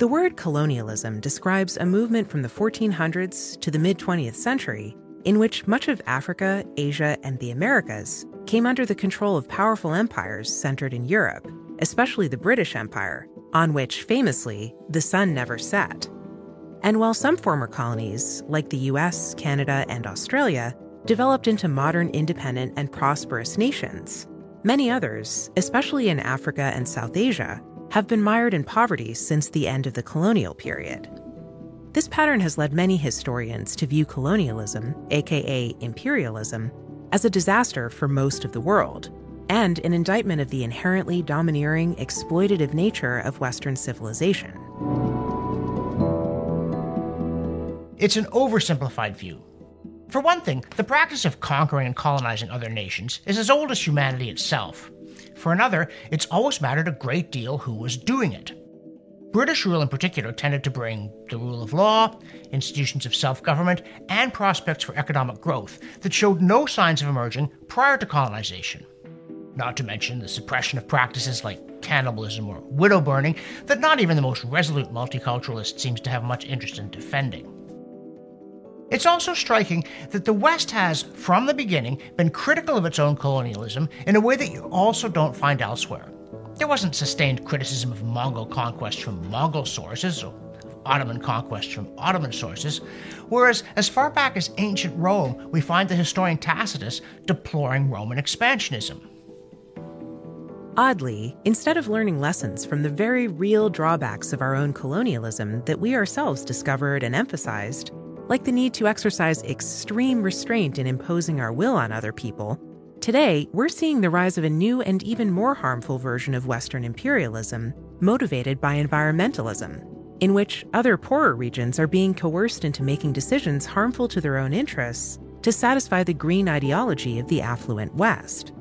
The word colonialism describes a movement from the 1400s to the mid 20th century in which much of Africa, Asia, and the Americas came under the control of powerful empires centered in Europe, especially the British Empire, on which, famously, the sun never set. And while some former colonies, like the US, Canada, and Australia, developed into modern, independent, and prosperous nations, many others, especially in Africa and South Asia, have been mired in poverty since the end of the colonial period. This pattern has led many historians to view colonialism, aka imperialism, as a disaster for most of the world, and an indictment of the inherently domineering, exploitative nature of Western civilization. It's an oversimplified view. For one thing, the practice of conquering and colonizing other nations is as old as humanity itself. For another, it's always mattered a great deal who was doing it. British rule in particular tended to bring the rule of law, institutions of self government, and prospects for economic growth that showed no signs of emerging prior to colonization. Not to mention the suppression of practices like cannibalism or widow burning that not even the most resolute multiculturalist seems to have much interest in defending. It's also striking that the West has, from the beginning, been critical of its own colonialism in a way that you also don't find elsewhere. There wasn't sustained criticism of Mongol conquest from Mongol sources, or Ottoman conquest from Ottoman sources, whereas as far back as ancient Rome, we find the historian Tacitus deploring Roman expansionism. Oddly, instead of learning lessons from the very real drawbacks of our own colonialism that we ourselves discovered and emphasized, like the need to exercise extreme restraint in imposing our will on other people, today we're seeing the rise of a new and even more harmful version of Western imperialism, motivated by environmentalism, in which other poorer regions are being coerced into making decisions harmful to their own interests to satisfy the green ideology of the affluent West.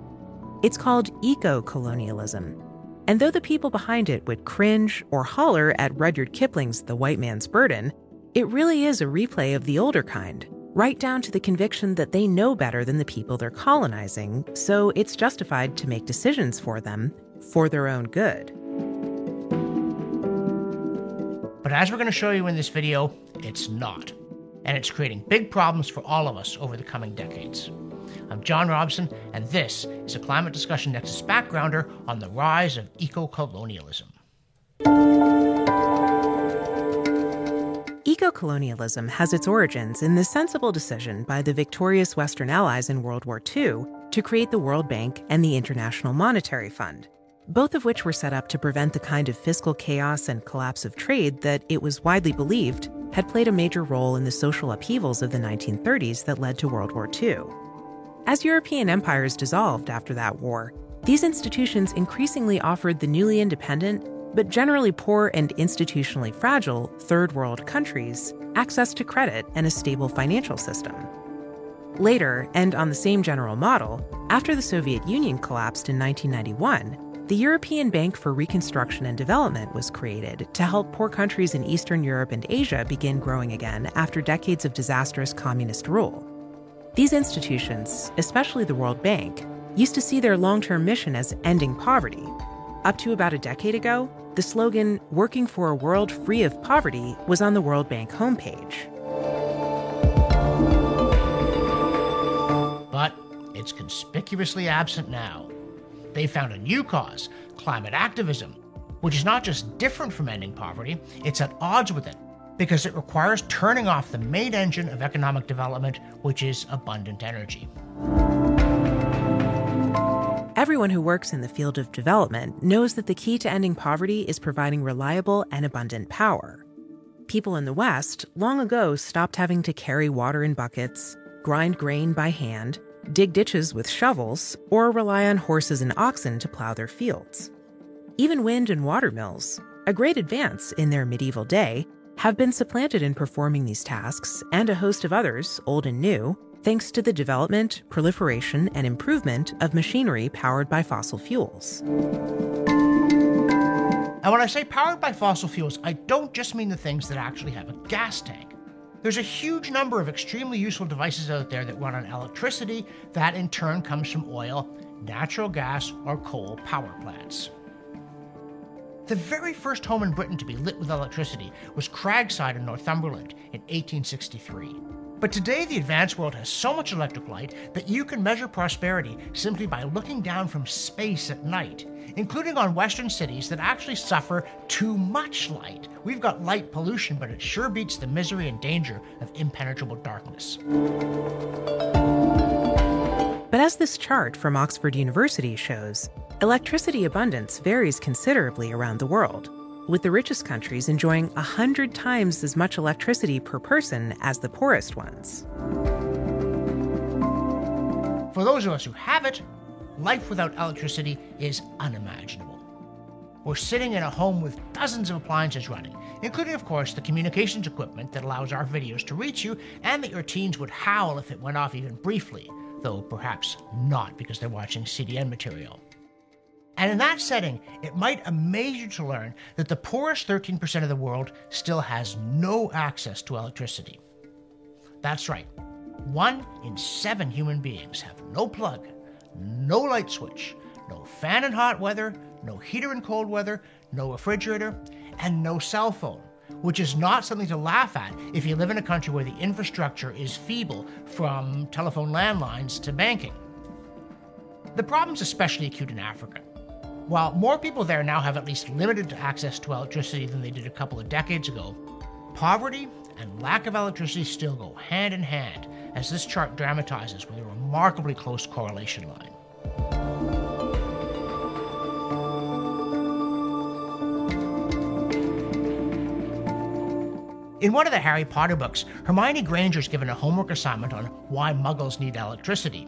It's called eco colonialism. And though the people behind it would cringe or holler at Rudyard Kipling's The White Man's Burden, it really is a replay of the older kind, right down to the conviction that they know better than the people they're colonizing, so it's justified to make decisions for them for their own good. But as we're going to show you in this video, it's not. And it's creating big problems for all of us over the coming decades. I'm John Robson, and this is a Climate Discussion Nexus backgrounder on the rise of eco colonialism. Colonialism has its origins in the sensible decision by the victorious Western Allies in World War II to create the World Bank and the International Monetary Fund, both of which were set up to prevent the kind of fiscal chaos and collapse of trade that it was widely believed had played a major role in the social upheavals of the 1930s that led to World War II. As European empires dissolved after that war, these institutions increasingly offered the newly independent, but generally poor and institutionally fragile third world countries access to credit and a stable financial system. Later, and on the same general model, after the Soviet Union collapsed in 1991, the European Bank for Reconstruction and Development was created to help poor countries in Eastern Europe and Asia begin growing again after decades of disastrous communist rule. These institutions, especially the World Bank, used to see their long term mission as ending poverty. Up to about a decade ago, the slogan, Working for a World Free of Poverty, was on the World Bank homepage. But it's conspicuously absent now. They found a new cause climate activism, which is not just different from ending poverty, it's at odds with it because it requires turning off the main engine of economic development, which is abundant energy. Everyone who works in the field of development knows that the key to ending poverty is providing reliable and abundant power. People in the West long ago stopped having to carry water in buckets, grind grain by hand, dig ditches with shovels, or rely on horses and oxen to plow their fields. Even wind and water mills, a great advance in their medieval day, have been supplanted in performing these tasks and a host of others, old and new, thanks to the development, proliferation, and improvement of machinery powered by fossil fuels. And when I say powered by fossil fuels, I don't just mean the things that actually have a gas tank. There's a huge number of extremely useful devices out there that run on electricity that in turn comes from oil, natural gas, or coal power plants. The very first home in Britain to be lit with electricity was Cragside in Northumberland in 1863. But today, the advanced world has so much electric light that you can measure prosperity simply by looking down from space at night, including on Western cities that actually suffer too much light. We've got light pollution, but it sure beats the misery and danger of impenetrable darkness. But as this chart from Oxford University shows, electricity abundance varies considerably around the world with the richest countries enjoying 100 times as much electricity per person as the poorest ones. For those of us who have it, life without electricity is unimaginable. We're sitting in a home with dozens of appliances running, including, of course, the communications equipment that allows our videos to reach you and that your teens would howl if it went off even briefly, though perhaps not because they're watching CDN material. And in that setting, it might amaze you to learn that the poorest 13% of the world still has no access to electricity. That's right, one in seven human beings have no plug, no light switch, no fan in hot weather, no heater in cold weather, no refrigerator, and no cell phone, which is not something to laugh at if you live in a country where the infrastructure is feeble from telephone landlines to banking. The problem's especially acute in Africa. While more people there now have at least limited access to electricity than they did a couple of decades ago, poverty and lack of electricity still go hand in hand, as this chart dramatizes with a remarkably close correlation line. In one of the Harry Potter books, Hermione Granger is given a homework assignment on why muggles need electricity.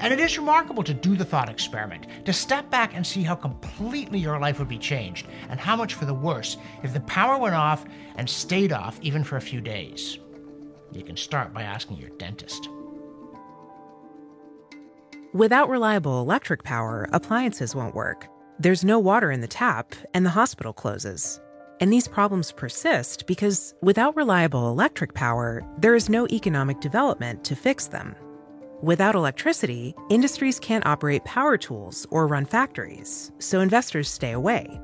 And it is remarkable to do the thought experiment, to step back and see how completely your life would be changed, and how much for the worse if the power went off and stayed off even for a few days. You can start by asking your dentist. Without reliable electric power, appliances won't work. There's no water in the tap, and the hospital closes. And these problems persist because without reliable electric power, there is no economic development to fix them. Without electricity, industries can't operate power tools or run factories, so investors stay away.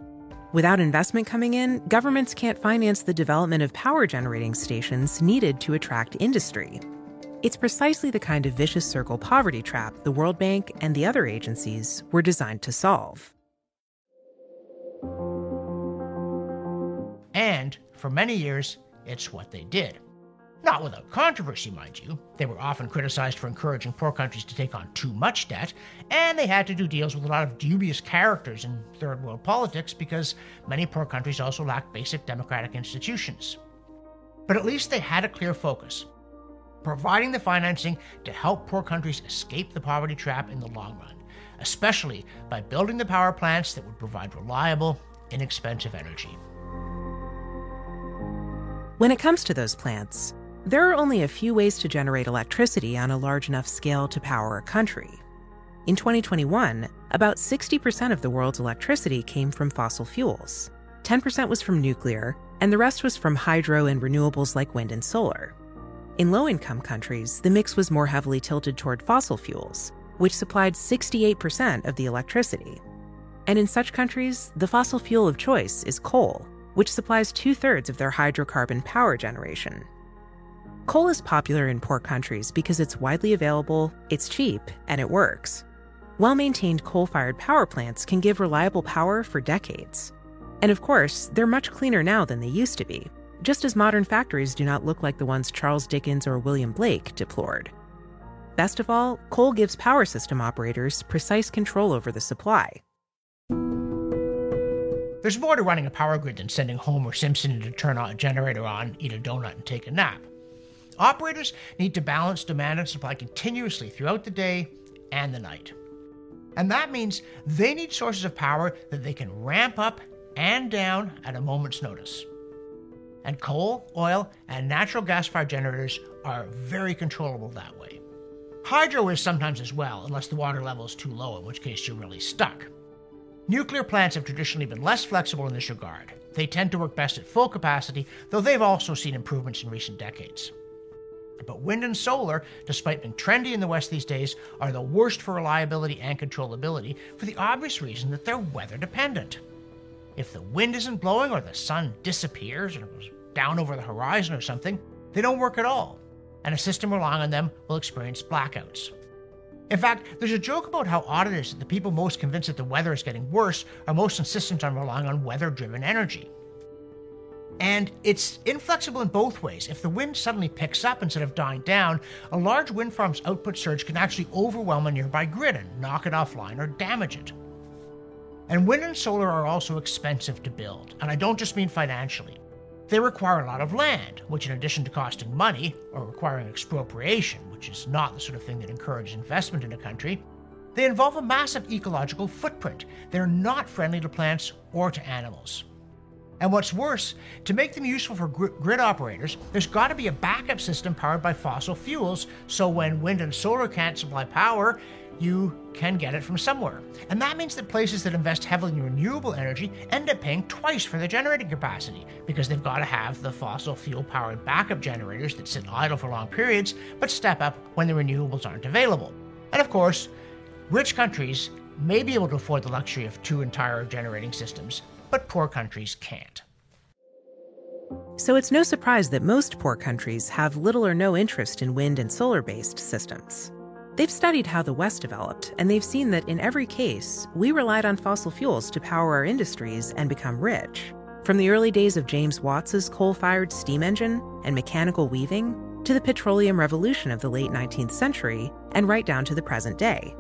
Without investment coming in, governments can't finance the development of power generating stations needed to attract industry. It's precisely the kind of vicious circle poverty trap the World Bank and the other agencies were designed to solve. And for many years, it's what they did. Not without controversy, mind you. They were often criticized for encouraging poor countries to take on too much debt, and they had to do deals with a lot of dubious characters in third world politics because many poor countries also lacked basic democratic institutions. But at least they had a clear focus providing the financing to help poor countries escape the poverty trap in the long run, especially by building the power plants that would provide reliable, inexpensive energy. When it comes to those plants, there are only a few ways to generate electricity on a large enough scale to power a country. In 2021, about 60% of the world's electricity came from fossil fuels. 10% was from nuclear, and the rest was from hydro and renewables like wind and solar. In low income countries, the mix was more heavily tilted toward fossil fuels, which supplied 68% of the electricity. And in such countries, the fossil fuel of choice is coal, which supplies two thirds of their hydrocarbon power generation. Coal is popular in poor countries because it's widely available, it's cheap, and it works. Well maintained coal fired power plants can give reliable power for decades. And of course, they're much cleaner now than they used to be, just as modern factories do not look like the ones Charles Dickens or William Blake deplored. Best of all, coal gives power system operators precise control over the supply. There's more to running a power grid than sending Homer Simpson to turn a generator on, eat a donut, and take a nap. Operators need to balance demand and supply continuously throughout the day and the night. And that means they need sources of power that they can ramp up and down at a moment's notice. And coal, oil, and natural gas fired generators are very controllable that way. Hydro is sometimes as well, unless the water level is too low, in which case you're really stuck. Nuclear plants have traditionally been less flexible in this regard. They tend to work best at full capacity, though they've also seen improvements in recent decades. But wind and solar, despite being trendy in the West these days, are the worst for reliability and controllability for the obvious reason that they're weather dependent. If the wind isn't blowing or the sun disappears or goes down over the horizon or something, they don't work at all, and a system relying on them will experience blackouts. In fact, there's a joke about how odd it is that the people most convinced that the weather is getting worse are most insistent on relying on weather driven energy. And it's inflexible in both ways. If the wind suddenly picks up instead of dying down, a large wind farm's output surge can actually overwhelm a nearby grid and knock it offline or damage it. And wind and solar are also expensive to build, and I don't just mean financially. They require a lot of land, which, in addition to costing money or requiring expropriation, which is not the sort of thing that encourages investment in a country, they involve a massive ecological footprint. They're not friendly to plants or to animals. And what's worse, to make them useful for gr- grid operators, there's got to be a backup system powered by fossil fuels so when wind and solar can't supply power, you can get it from somewhere. And that means that places that invest heavily in renewable energy end up paying twice for their generating capacity because they've got to have the fossil fuel powered backup generators that sit idle for long periods but step up when the renewables aren't available. And of course, rich countries may be able to afford the luxury of two entire generating systems, but poor countries can't. So it's no surprise that most poor countries have little or no interest in wind and solar based systems. They've studied how the West developed, and they've seen that in every case, we relied on fossil fuels to power our industries and become rich. From the early days of James Watts's coal fired steam engine and mechanical weaving, to the petroleum revolution of the late 19th century, and right down to the present day.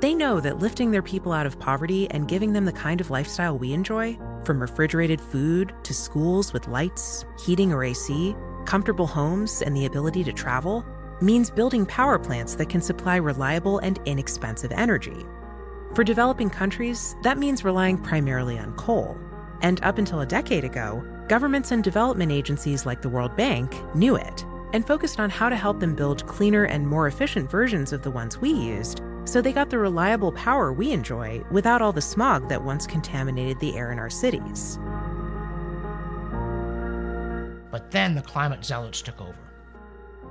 They know that lifting their people out of poverty and giving them the kind of lifestyle we enjoy, from refrigerated food to schools with lights, heating or AC, comfortable homes, and the ability to travel, means building power plants that can supply reliable and inexpensive energy. For developing countries, that means relying primarily on coal. And up until a decade ago, governments and development agencies like the World Bank knew it and focused on how to help them build cleaner and more efficient versions of the ones we used so they got the reliable power we enjoy without all the smog that once contaminated the air in our cities. But then the climate zealots took over.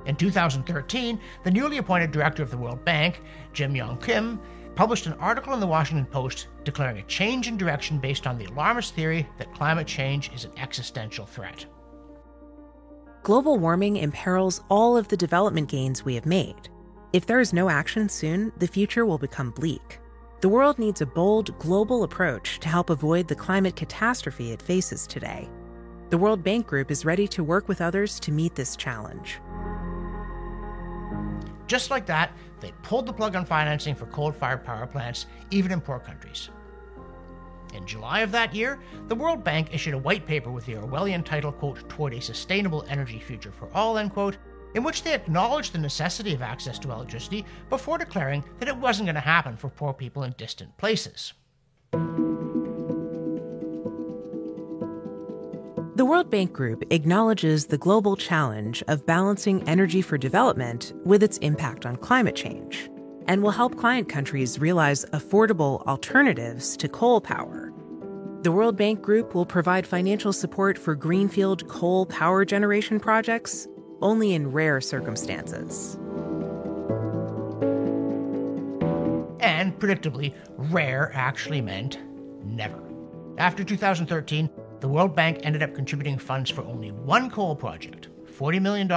In 2013, the newly appointed director of the World Bank, Jim Yong Kim, published an article in the Washington Post declaring a change in direction based on the alarmist theory that climate change is an existential threat. Global warming imperils all of the development gains we have made. If there is no action soon, the future will become bleak. The world needs a bold global approach to help avoid the climate catastrophe it faces today. The World Bank Group is ready to work with others to meet this challenge. Just like that, they pulled the plug on financing for coal fired power plants, even in poor countries. In July of that year, the World Bank issued a white paper with the Orwellian title, quote, Toward a Sustainable Energy Future for All, end quote, in which they acknowledged the necessity of access to electricity before declaring that it wasn't going to happen for poor people in distant places. The World Bank Group acknowledges the global challenge of balancing energy for development with its impact on climate change and will help client countries realize affordable alternatives to coal power. The World Bank Group will provide financial support for greenfield coal power generation projects only in rare circumstances. And predictably, rare actually meant never. After 2013, the World Bank ended up contributing funds for only one coal project, $40 million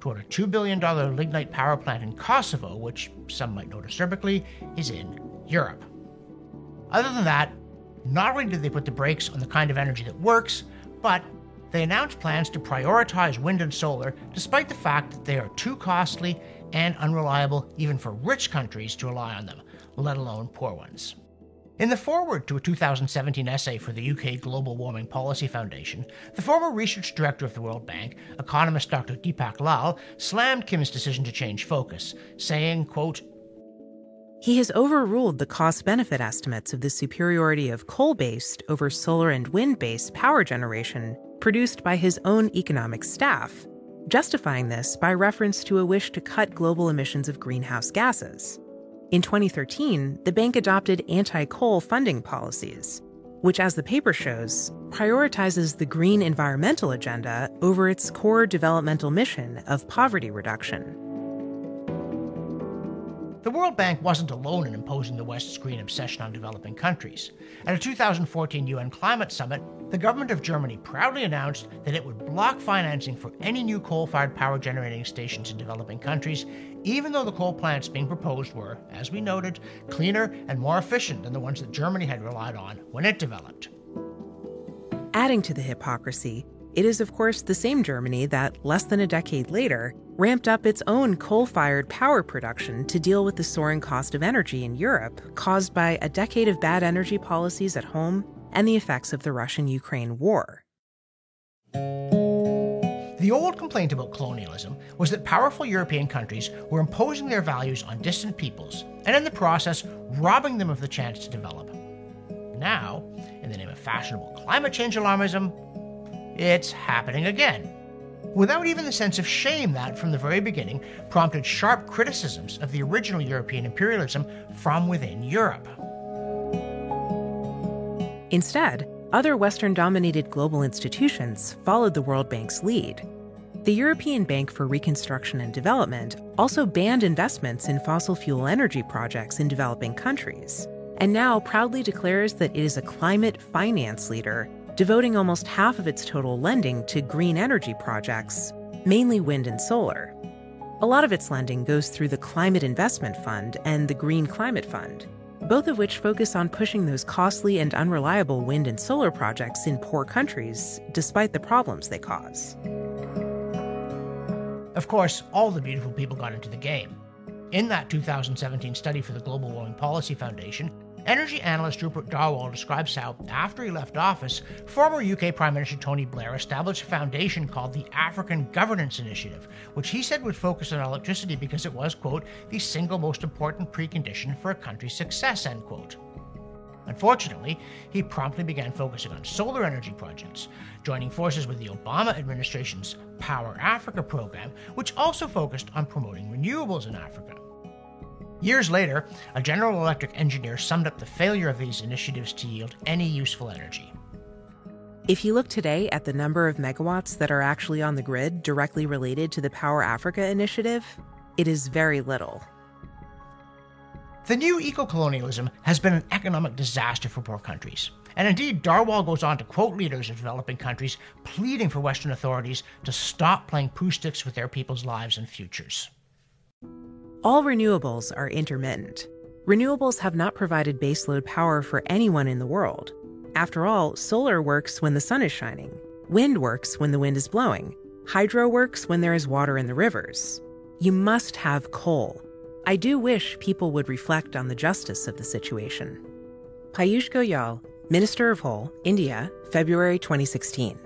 toward a $2 billion lignite power plant in Kosovo, which some might know disturbingly is in Europe. Other than that, not only did they put the brakes on the kind of energy that works, but they announced plans to prioritize wind and solar despite the fact that they are too costly and unreliable even for rich countries to rely on them, let alone poor ones. In the foreword to a 2017 essay for the UK Global Warming Policy Foundation, the former research director of the World Bank, economist Dr. Deepak Lal, slammed Kim's decision to change focus, saying, quote, he has overruled the cost benefit estimates of the superiority of coal based over solar and wind based power generation produced by his own economic staff, justifying this by reference to a wish to cut global emissions of greenhouse gases. In 2013, the bank adopted anti coal funding policies, which, as the paper shows, prioritizes the green environmental agenda over its core developmental mission of poverty reduction. The World Bank wasn't alone in imposing the West's green obsession on developing countries. At a 2014 UN climate summit, the government of Germany proudly announced that it would block financing for any new coal fired power generating stations in developing countries, even though the coal plants being proposed were, as we noted, cleaner and more efficient than the ones that Germany had relied on when it developed. Adding to the hypocrisy, it is, of course, the same Germany that, less than a decade later, ramped up its own coal fired power production to deal with the soaring cost of energy in Europe caused by a decade of bad energy policies at home and the effects of the Russian Ukraine war. The old complaint about colonialism was that powerful European countries were imposing their values on distant peoples and in the process robbing them of the chance to develop. Now, in the name of fashionable climate change alarmism, it's happening again without even the sense of shame that, from the very beginning, prompted sharp criticisms of the original European imperialism from within Europe. Instead, other Western dominated global institutions followed the World Bank's lead. The European Bank for Reconstruction and Development also banned investments in fossil fuel energy projects in developing countries, and now proudly declares that it is a climate finance leader devoting almost half of its total lending to green energy projects, mainly wind and solar. A lot of its lending goes through the Climate Investment Fund and the Green Climate Fund, both of which focus on pushing those costly and unreliable wind and solar projects in poor countries, despite the problems they cause. Of course, all the beautiful people got into the game. In that 2017 study for the Global Warming Policy Foundation, Energy analyst Rupert Darwall describes how, after he left office, former UK Prime Minister Tony Blair established a foundation called the African Governance Initiative, which he said would focus on electricity because it was, quote, the single most important precondition for a country's success, end quote. Unfortunately, he promptly began focusing on solar energy projects, joining forces with the Obama administration's Power Africa program, which also focused on promoting renewables in Africa. Years later, a General Electric engineer summed up the failure of these initiatives to yield any useful energy. If you look today at the number of megawatts that are actually on the grid directly related to the Power Africa initiative, it is very little. The new eco colonialism has been an economic disaster for poor countries. And indeed, Darwall goes on to quote leaders of developing countries pleading for Western authorities to stop playing Pooh sticks with their people's lives and futures. All renewables are intermittent. Renewables have not provided baseload power for anyone in the world. After all, solar works when the sun is shining, wind works when the wind is blowing, hydro works when there is water in the rivers. You must have coal. I do wish people would reflect on the justice of the situation. Piyush Goyal, Minister of Coal, India, February 2016.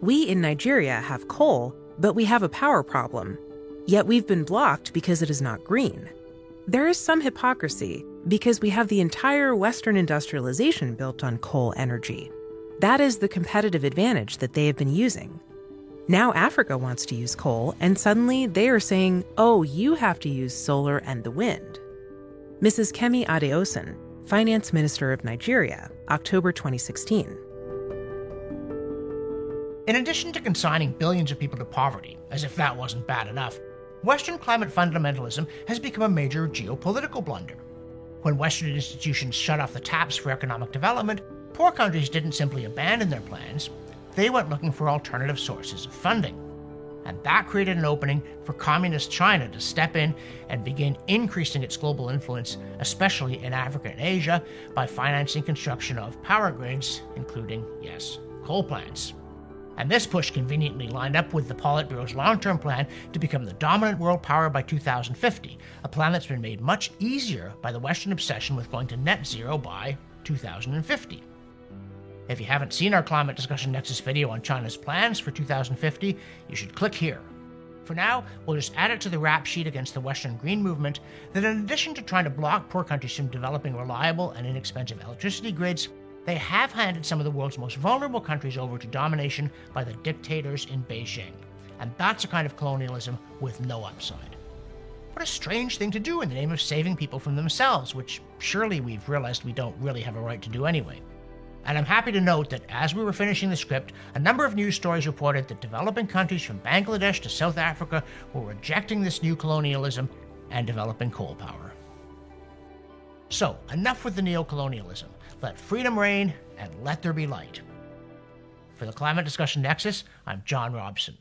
We in Nigeria have coal but we have a power problem. Yet we've been blocked because it is not green. There is some hypocrisy because we have the entire Western industrialization built on coal energy. That is the competitive advantage that they have been using. Now Africa wants to use coal, and suddenly they are saying, oh, you have to use solar and the wind. Mrs. Kemi Adeosun, Finance Minister of Nigeria, October 2016. In addition to consigning billions of people to poverty, as if that wasn't bad enough, Western climate fundamentalism has become a major geopolitical blunder. When Western institutions shut off the taps for economic development, poor countries didn't simply abandon their plans, they went looking for alternative sources of funding. And that created an opening for Communist China to step in and begin increasing its global influence, especially in Africa and Asia, by financing construction of power grids, including, yes, coal plants. And this push conveniently lined up with the Politburo's long term plan to become the dominant world power by 2050, a plan that's been made much easier by the Western obsession with going to net zero by 2050. If you haven't seen our Climate Discussion Nexus video on China's plans for 2050, you should click here. For now, we'll just add it to the rap sheet against the Western Green Movement that in addition to trying to block poor countries from developing reliable and inexpensive electricity grids, they have handed some of the world's most vulnerable countries over to domination by the dictators in Beijing. And that's a kind of colonialism with no upside. What a strange thing to do in the name of saving people from themselves, which surely we've realized we don't really have a right to do anyway. And I'm happy to note that as we were finishing the script, a number of news stories reported that developing countries from Bangladesh to South Africa were rejecting this new colonialism and developing coal power. So, enough with the neocolonialism. Let freedom reign and let there be light. For the Climate Discussion Nexus, I'm John Robson.